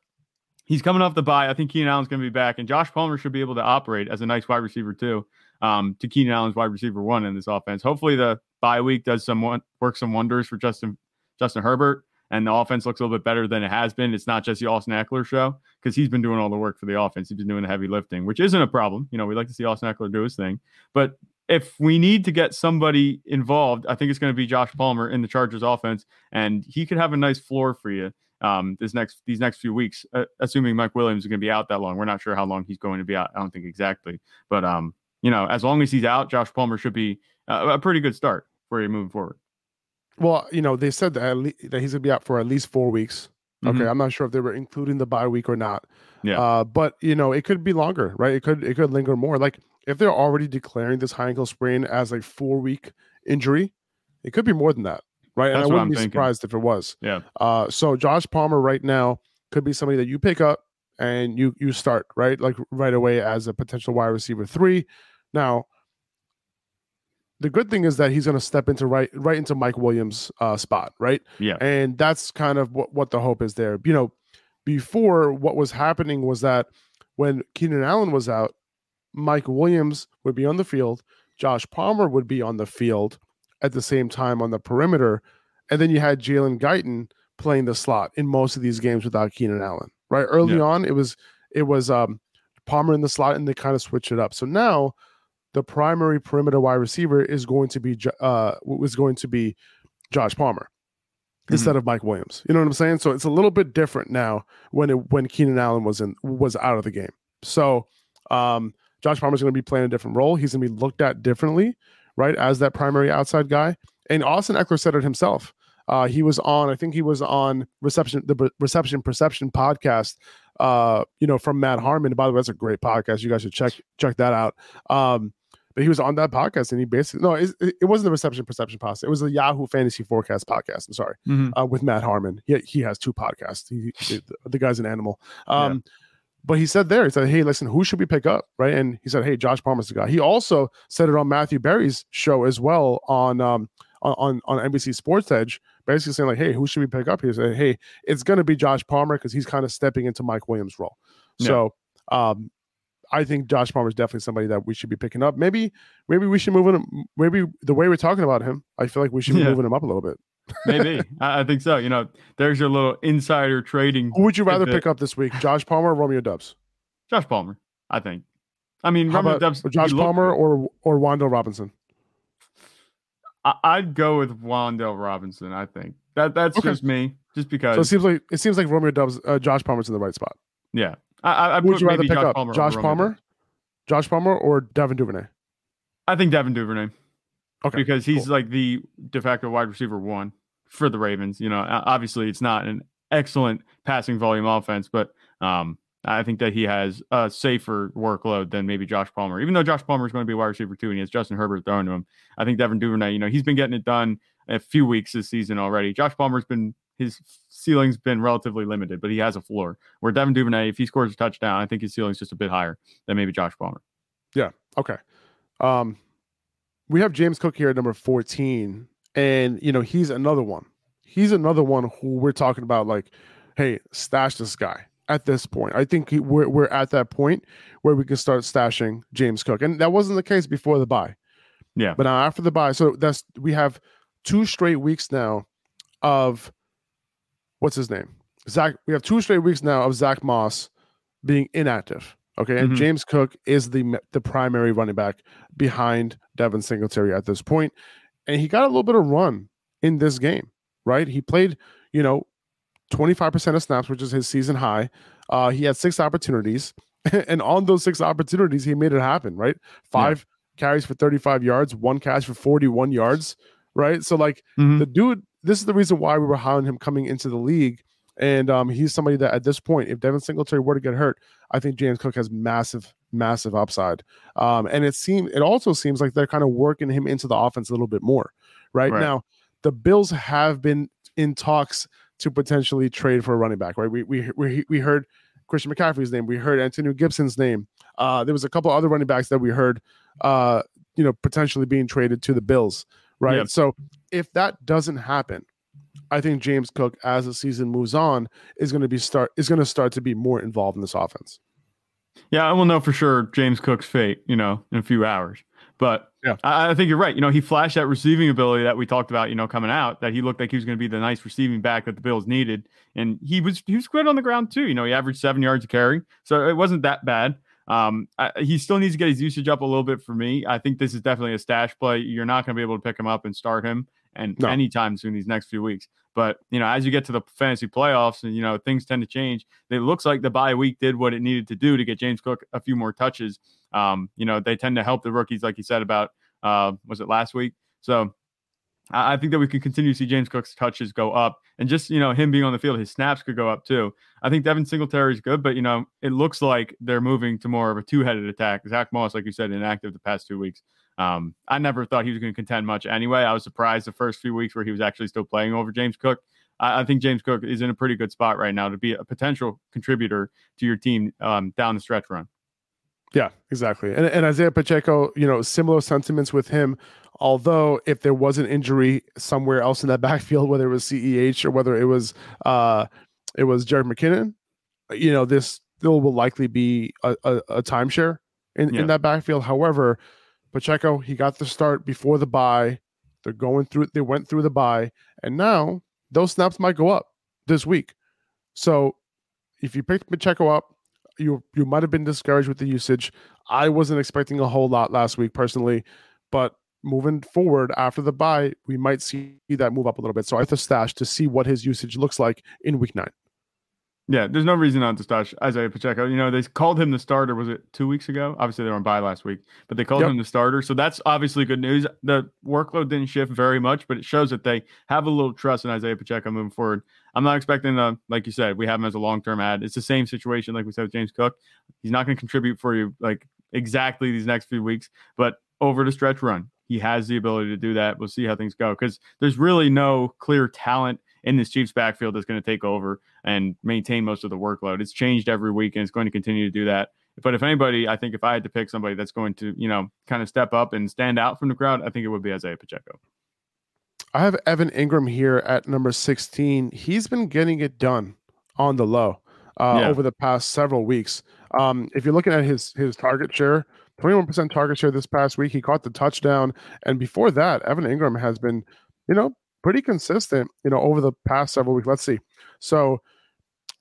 he's coming off the bye. I think Keenan Allen's going to be back, and Josh Palmer should be able to operate as a nice wide receiver too. Um, to Keenan Allen's wide receiver one in this offense. Hopefully, the bye week does some work some wonders for Justin Justin Herbert and the offense looks a little bit better than it has been. It's not just the Austin Ekeler show because he's been doing all the work for the offense. He's been doing the heavy lifting, which isn't a problem. You know, we like to see Austin Ekeler do his thing. But if we need to get somebody involved, I think it's going to be Josh Palmer in the Chargers offense, and he could have a nice floor for you um, this next these next few weeks, uh, assuming Mike Williams is going to be out that long. We're not sure how long he's going to be out. I don't think exactly, but um, you know, as long as he's out, Josh Palmer should be uh, a pretty good start for you moving forward. Well, you know, they said that, le- that he's gonna be out for at least four weeks. Okay, mm-hmm. I'm not sure if they were including the bye week or not. Yeah. Uh, but you know, it could be longer, right? It could it could linger more. Like if they're already declaring this high ankle sprain as a four week injury, it could be more than that, right? That's and I wouldn't be thinking. surprised if it was. Yeah. Uh, so Josh Palmer right now could be somebody that you pick up and you you start right like right away as a potential wide receiver three. Now, the good thing is that he's going to step into right right into Mike Williams' uh, spot, right? Yeah, and that's kind of what what the hope is there. You know, before what was happening was that when Keenan Allen was out, Mike Williams would be on the field, Josh Palmer would be on the field at the same time on the perimeter, and then you had Jalen Guyton playing the slot in most of these games without Keenan Allen. Right early yeah. on, it was it was um, Palmer in the slot, and they kind of switched it up. So now the primary perimeter wide receiver is going to be uh was going to be Josh Palmer mm-hmm. instead of Mike Williams. You know what I'm saying? So it's a little bit different now when it when Keenan Allen was in was out of the game. So um Josh Palmer's going to be playing a different role. He's going to be looked at differently, right, as that primary outside guy. And Austin Ekeler said it himself. Uh, he was on, I think he was on reception, the reception perception podcast, uh, you know, from Matt Harmon. By the way, that's a great podcast. You guys should check check that out. Um, but he was on that podcast and he basically no, it, it wasn't the reception perception podcast. It was the Yahoo Fantasy Forecast podcast. I'm sorry, mm-hmm. uh, with Matt Harmon. He he has two podcasts. He, the, the, guy's an animal. Um, yeah. But he said there, he said, "Hey, listen, who should we pick up?" Right, and he said, "Hey, Josh Palmer's the guy." He also said it on Matthew Berry's show as well on um, on on NBC Sports Edge, basically saying like, "Hey, who should we pick up?" He said, "Hey, it's going to be Josh Palmer because he's kind of stepping into Mike Williams' role." Yeah. So um, I think Josh Palmer is definitely somebody that we should be picking up. Maybe, maybe we should move him. Maybe the way we're talking about him, I feel like we should be yeah. moving him up a little bit. Maybe I, think so. You know, there's your little insider trading. Who would you rather pick up this week, Josh Palmer or Romeo Doubs? Josh Palmer, I think. I mean, How Romeo Doubs. Josh Palmer or or Wan'Dale Robinson. I, would go with Wan'Dale Robinson. I think that that's okay. just me, just because. So it seems like it seems like Romeo Doubs, uh, Josh Palmer's in the right spot. Yeah, I, I would you rather pick Josh up Palmer Josh Palmer, Josh Palmer, or Devin Duvernay? I think Devin Duvernay. Okay, because he's cool. like the de facto wide receiver one for the Ravens. You know, obviously it's not an excellent passing volume offense, but um, I think that he has a safer workload than maybe Josh Palmer. Even though Josh Palmer is going to be wide receiver too, and he has Justin Herbert throwing to him. I think Devin Duvernay, you know, he's been getting it done a few weeks this season already. Josh Palmer's been his ceiling's been relatively limited, but he has a floor. Where Devin Duvernay, if he scores a touchdown, I think his ceiling's just a bit higher than maybe Josh Palmer. Yeah. Okay. Um, we have James Cook here at number 14, and you know, he's another one. He's another one who we're talking about, like, hey, stash this guy at this point. I think he, we're, we're at that point where we can start stashing James Cook. And that wasn't the case before the bye. Yeah. But now after the bye, so that's we have two straight weeks now of what's his name? Zach. We have two straight weeks now of Zach Moss being inactive. Okay, and Mhm. James Cook is the the primary running back behind Devin Singletary at this point, and he got a little bit of run in this game. Right, he played, you know, twenty five percent of snaps, which is his season high. Uh, he had six opportunities, [LAUGHS] and on those six opportunities, he made it happen. Right, five carries for thirty five yards, one catch for forty one yards. Right, so like Mhm. the dude this is the reason why we were on him coming into the league and um, he's somebody that at this point if devin singletary were to get hurt i think james cook has massive massive upside. Um, and it seems it also seems like they're kind of working him into the offense a little bit more right, Right. now the bills have been in talks to potentially trade for a running back right? We we we, we heard christian mccaffrey's name we heard antonio gibson's name. Uh, there was a couple other running backs that we heard uh, you know potentially being traded to the bills right? So if that doesn't happen, I think James Cook, as the season moves on, is going to be start is going to start to be more involved in this offense. Yeah, I will know for sure James Cook's fate, you know, in a few hours. But Yeah. I, I think you're right. You know, he flashed that receiving ability that we talked about, you know, coming out, that he looked like he was going to be the nice receiving back that the Bills needed. And he was he was good on the ground too. You know, he averaged seven yards a carry. So it wasn't that bad. Um, I, he still needs to get his usage up a little bit for me. I think this is definitely a stash play. You're not going to be able to pick him up and start him and No. anytime soon these next few weeks. But you know, as you get to the fantasy playoffs, and you know things tend to change. It looks like the bye week did what it needed to do to get James Cook a few more touches. Um, you know, they tend to help the rookies, like you said about uh, was it last week? So I, I think that we can continue to see James Cook's touches go up, and just you know him being on the field, his snaps could go up too. I think Devin Singletary is good, but you know it looks like they're moving to more of a two-headed attack. Zach Moss, like you said, inactive the past two weeks. Um, I never thought he was going to contend much anyway. I was surprised the first few weeks where he was actually still playing over James Cook. I, I think James Cook is in a pretty good spot right now to be a potential contributor to your team um, down the stretch run. Yeah, exactly. And, and Isaiah Pacheco, you know, similar sentiments with him. Although if there was an injury somewhere else in that [LAUGHS] backfield, whether it was CEH or whether it was uh it was Jerick McKinnon, you know, this still will likely be a, a, a timeshare in, Yeah. in that backfield. However, Pacheco, he got the start before the bye. They're going through they went through the bye, and now those snaps might go up this week. So if you picked Pacheco up, you you might have been discouraged with the usage. I wasn't expecting a whole lot last week personally, but moving forward after the bye, we might see that move up a little bit. So I have to stash to see what his usage looks like in week nine. Yeah, there's no reason not to stash Isaiah Pacheco. You know, they called him the starter. Was it two weeks ago? Obviously, they were on bye last week, but they called Yep. him the starter. So that's obviously good news. The workload didn't shift very much, but it shows that they have a little trust in Isaiah Pacheco moving forward. I'm not expecting, uh, like you said, we have him as a long term add. It's the same situation like we said with James Cook. He's not going to contribute for you like exactly these next few weeks, but over the stretch run, he has the ability to do that. We'll see how things go because there's really no clear talent in this Chiefs backfield that's going to take over and maintain most of the workload. It's changed every week and it's going to continue to do that. But if anybody, I think if I had to pick somebody that's going to, you know, kind of step up and stand out from the crowd, I think it would be Isaiah Pacheco. I have Evan Engram here at number 16. He's been getting it done on the low uh, Yeah. over the past several weeks. Um, if you're looking at his his target share, 21% target share this past week. He caught the touchdown, and before that, Evan Engram has been, you know, pretty consistent. You know, over the past several weeks. Let's see. So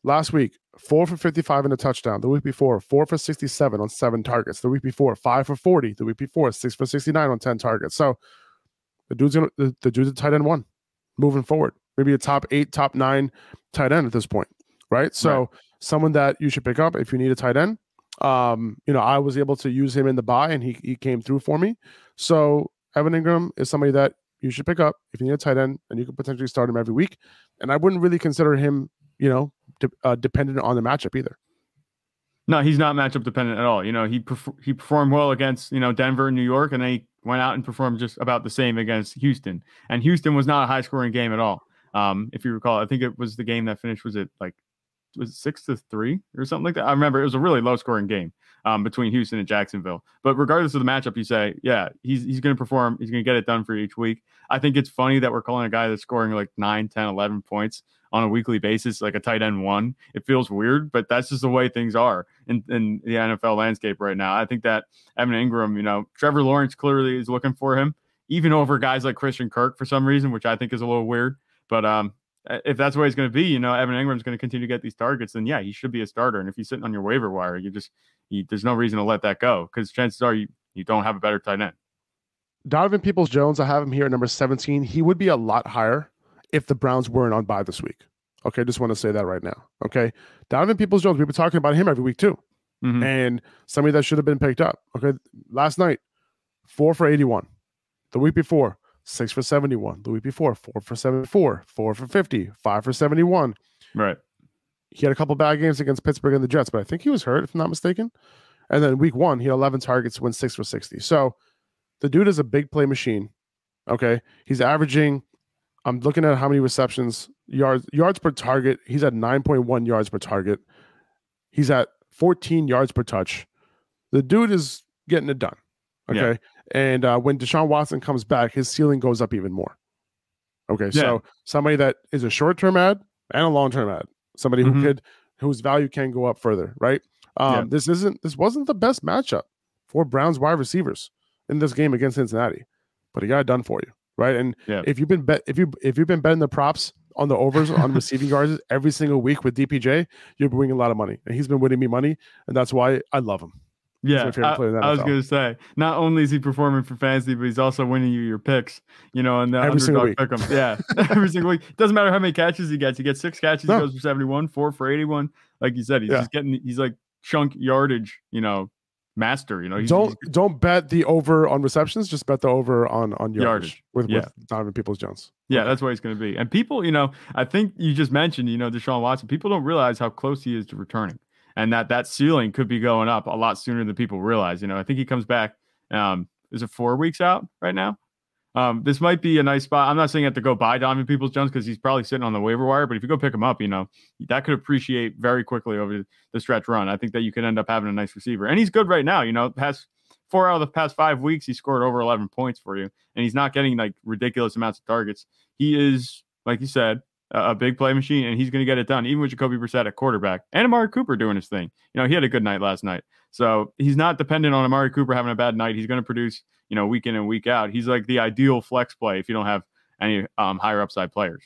last week, four for 55 in a touchdown. The week before, four for 67 on seven targets. The week before, five for 40. The week before, six for 69 on 10 targets. So the dude's gonna the, the dude's a tight end one moving forward. Maybe a top eight, top nine tight end at this point. Right. So Right. someone that you should pick up if you need a tight end. Um, you know, I was able to use him in the bye and he he came through for me. So Evan Engram is somebody that you should pick up if you need a tight end and you could potentially start him every week. And I wouldn't really consider him, you know, de- uh, dependent on the matchup either. No, he's not matchup dependent at all. You know, he perf- he performed well against you know Denver and New York, and then he went out and performed just about the same against Houston. And Houston was not a high scoring game at all. Um, if you recall, I think it was the game that finished was it like was six to three or something like that. I remember it was a really low scoring game um, between Houston and Jacksonville. But regardless of the matchup, you say, yeah, he's he's going to perform. He's going to get it done for each week. I think it's funny that we're calling a guy that's scoring like 9, 10, 11 points on a weekly basis, like a tight end one. It feels weird, but that's just the way things are in, in the NFL landscape right now. I think that Evan Engram, you know, Trevor Lawrence clearly is looking for him, even over guys like Christian Kirk for some reason, which I think is a little weird. But um, if that's where he's going to be, you know, Evan Engram's going to continue to get these targets, then yeah, he should be a starter. And if he's sitting on your waiver wire, you just you, there's no reason to let that go because chances are you you don't have a better tight end. Donovan Peoples Jones, I have him here at number 17. He would be a lot higher if the Browns weren't on bye this week. Okay, just want to say that right now. Okay, Donovan Peoples Jones, we've been talking about him every week too, mm-hmm. and somebody that should have been picked up. Okay, last night, four for 81. The week before, six for 71. The week before, four for 74, four for 50, five for 71. Right. He had a couple bad games against Pittsburgh and the Jets, but I think he was hurt, if I'm not mistaken. And then week one, he had 11 targets, went six for 60. So the dude is a big play machine. Okay. He's averaging, I'm looking at how many receptions, yards, yards per target. He's at 9.1 yards per target. He's at 14 yards per touch. The dude is getting it done. Okay. Yeah. And uh, when Deshaun Watson comes back, his ceiling goes up even more. Okay. Yeah. So somebody that is a short term add and a long term add, somebody mm-hmm. who could, whose value can go up further, right? Um, yeah. This isn't, this wasn't the best matchup for Browns wide receivers in this game against Cincinnati, but he got it done for you, right? And yeah. if you've been bet, if you if you've been betting the props on the overs on [LAUGHS] receiving yards every single week with DPJ, you're winning a lot of money, and he's been winning me money, and that's why I love him. Yeah, I, I, was going to say, not only is he performing for fantasy, but he's also winning you your picks. You know, and the every underdog pick him. Yeah, [LAUGHS] every single week. Doesn't matter how many catches he gets. He gets six catches. No. He goes for seventy-one, four for eighty-one. Like you said, he's yeah. just getting. He's like chunk yardage. You know, master. You know, he's, don't he's, don't bet the over on receptions. Just bet the over on on yardage, yardage. with yeah. with Donovan Peoples Jones. Yeah, okay. that's what he's going to be. And people, you know, I think you just mentioned, you know, Deshaun Watson. People don't realize how close he is to returning and that that ceiling could be going up a lot sooner than people realize. You know, I think he comes back. Um, is it four weeks out right now? Um, this might be a nice spot. I'm not saying you have to go buy Donovan Peoples Jones because he's probably sitting on the waiver wire, but if you go pick him up, you know, that could appreciate very quickly over the stretch run. I think that you could end up having a nice receiver. And he's good right now. You know, past four out of the past five weeks, he scored over 11 points for you, and he's not getting like ridiculous amounts of targets. He is, like you said, a big play machine, and he's going to get it done, even with Jacoby Brissett at quarterback and Amari Cooper doing his thing. You know, he had a good night last night. So he's not dependent on Amari Cooper having a bad night. He's going to produce, you know, week in and week out. He's like the ideal flex play if you don't have any um, higher upside players.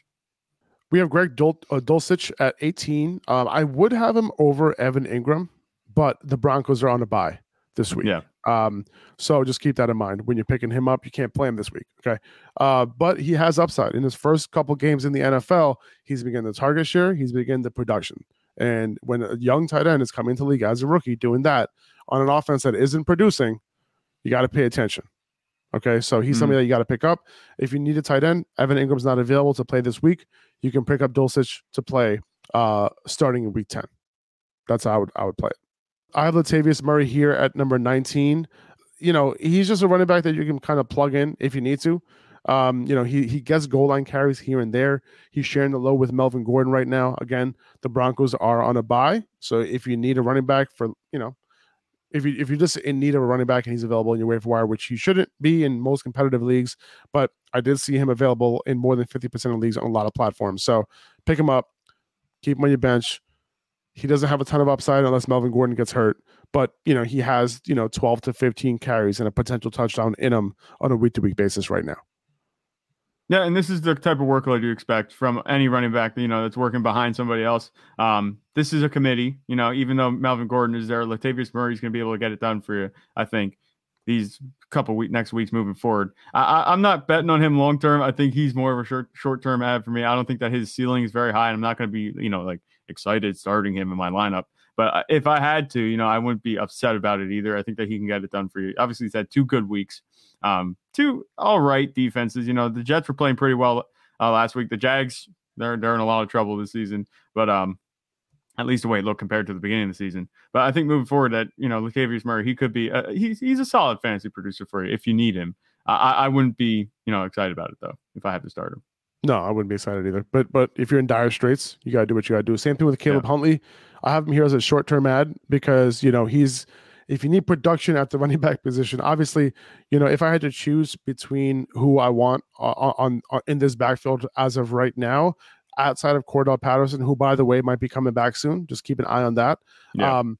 We have Greg Dul- uh, Dulcich at 18. Um, I would have him over Evan Engram, but the Broncos are on a bye this week. Yeah. Um, so just keep that in mind when you're picking him up. You can't play him this week, okay? Uh, but he has upside in his first couple games in the NFL. He's beginning the target share. He's beginning the production. And when a young tight end is coming to league as a rookie, doing that on an offense that isn't producing, you got to pay attention. Okay, so he's mm-hmm. somebody that you got to pick up. If you need a tight end, Evan Engram's not available to play this week. You can pick up Dulcich to play uh, starting in week ten. That's how I would I would play it. I have Latavius Murray here at number 19. You know, he's just a running back that you can kind of plug in if you need to. Um, you know, he he gets goal line carries here and there. He's sharing the load with Melvin Gordon right now. Again, the Broncos are on a bye, so if you need a running back for you know, if you if you're just in need of a running back and he's available in your waiver wire, which he shouldn't be in most competitive leagues, but I did see him available in more than 50% of leagues on a lot of platforms. So pick him up, keep him on your bench he doesn't have a ton of upside unless Melvin Gordon gets hurt. But you know, he has, you know, 12 to 15 carries and a potential touchdown in him on a week to week basis right now. Yeah, and this is the type of workload you expect from any running back, you know, that's working behind somebody else. Um, this is a committee, you know, even though Melvin Gordon is there, Latavius Murray is going to be able to get it done for you, I think, these couple week next weeks moving forward. I, am not betting on him long term. I think he's more of a short short term add for me. I don't think that his ceiling is very high, and I'm not going to be, you know, like excited starting him in my lineup. But uh, if I had to, you know, I wouldn't be upset about it either. I think that he can get it done for you. Obviously, he's had two good weeks, um, two all right defenses. You know, the Jets were playing pretty well uh, last week. The Jags, they're they're in a lot of trouble this season, but um, at least the way it looked compared to the beginning of the season. But I think moving forward, that you know, Latavius Murray, he could be uh, he's he's a solid fantasy producer for you if you need him. I I wouldn't be you know excited about it though if I had to start him. No, I wouldn't be excited either. But but if you're in dire straits, you gotta do what you gotta do. Same thing with Caleb Yeah. Huntley. I have him here as a short term add because you know he's if you need production at the [LAUGHS] running back position, obviously, you know if I had to choose between who I want on, on, on in this backfield as of right now, outside of Cordarrelle Patterson, who by the way might be coming back soon, just keep an eye on that. Yeah. Um,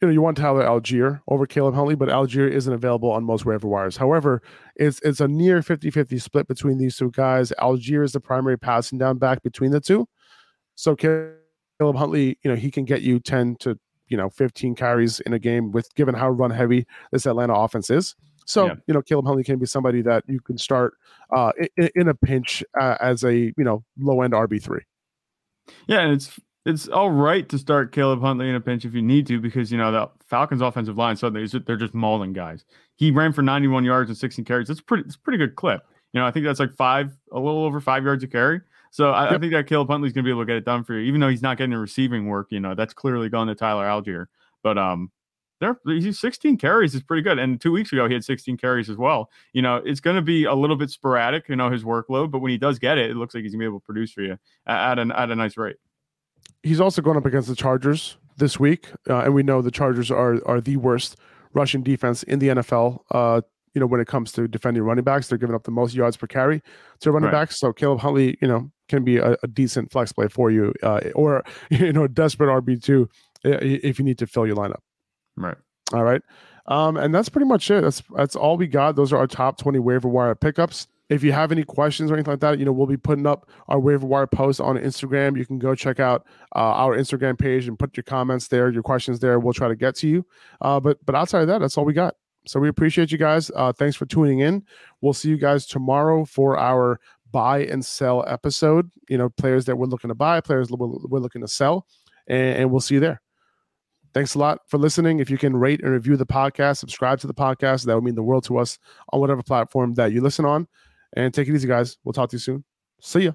you know, you want Tyler Allgeier over Caleb Huntley, but Allgeier isn't available on most waiver wires. However, it's it's a near 50-50 split between these two guys. Allgeier is the primary passing down back between the two. So Caleb Huntley, you know, he can get you 10 to, you know, 15 carries in a game with given how run heavy this Atlanta offense is. So, Yeah. you know, Caleb Huntley can be somebody that you can start uh, in, in a pinch uh, as a, you know, low end RB3. Yeah, and it's it's all right to start Caleb Huntley in a pinch if you need to, because you know the Falcons' offensive line suddenly is they're just mauling guys. He ran for 91 yards and 16 carries. That's pretty. It's a pretty good clip. You know, I think that's like five, a little over five yards a carry. So I, I think that Caleb Huntley's going to be able to get it done for you, even though he's not getting the receiving work. You know, that's clearly going to Tyler Allgeier. But um, there he's 16 carries is pretty good. And two weeks ago he had 16 carries as well. You know, it's going to be a little bit sporadic. You know, his workload, but when he does get it, it looks like he's going to be able to produce for you at, at an at a nice rate. He's also going up against the Chargers this week, uh, and we know the Chargers are are the worst rushing defense in the NFL. Uh, you know, when it comes to defending running backs, they're giving up the most yards per carry to running Right. backs. So Caleb Huntley, you know, can be a, a decent flex play for you, uh, or [LAUGHS] you know, a desperate RB two if you need to fill your lineup. Right. All right. Um, and that's pretty much it. That's that's all we got. Those are our top 20 waiver wire pickups. If you have any questions or anything like that, you know, we'll be putting up our waiver wire post on Instagram. You can go check out uh, our Instagram page and put your comments there, your questions there. We'll try to get to you. Uh, but but outside of that, that's all we got. So we appreciate you guys. Uh, thanks for tuning in. We'll see you guys tomorrow for our buy and sell episode. You know, players that we're looking to buy, players we're, looking to sell, and, and we'll see you there. Thanks a lot for listening. If you can rate and review the podcast, subscribe to the podcast, that would mean the world to us on whatever platform that you listen on. And take it easy, guys. We'll talk to you soon. See ya.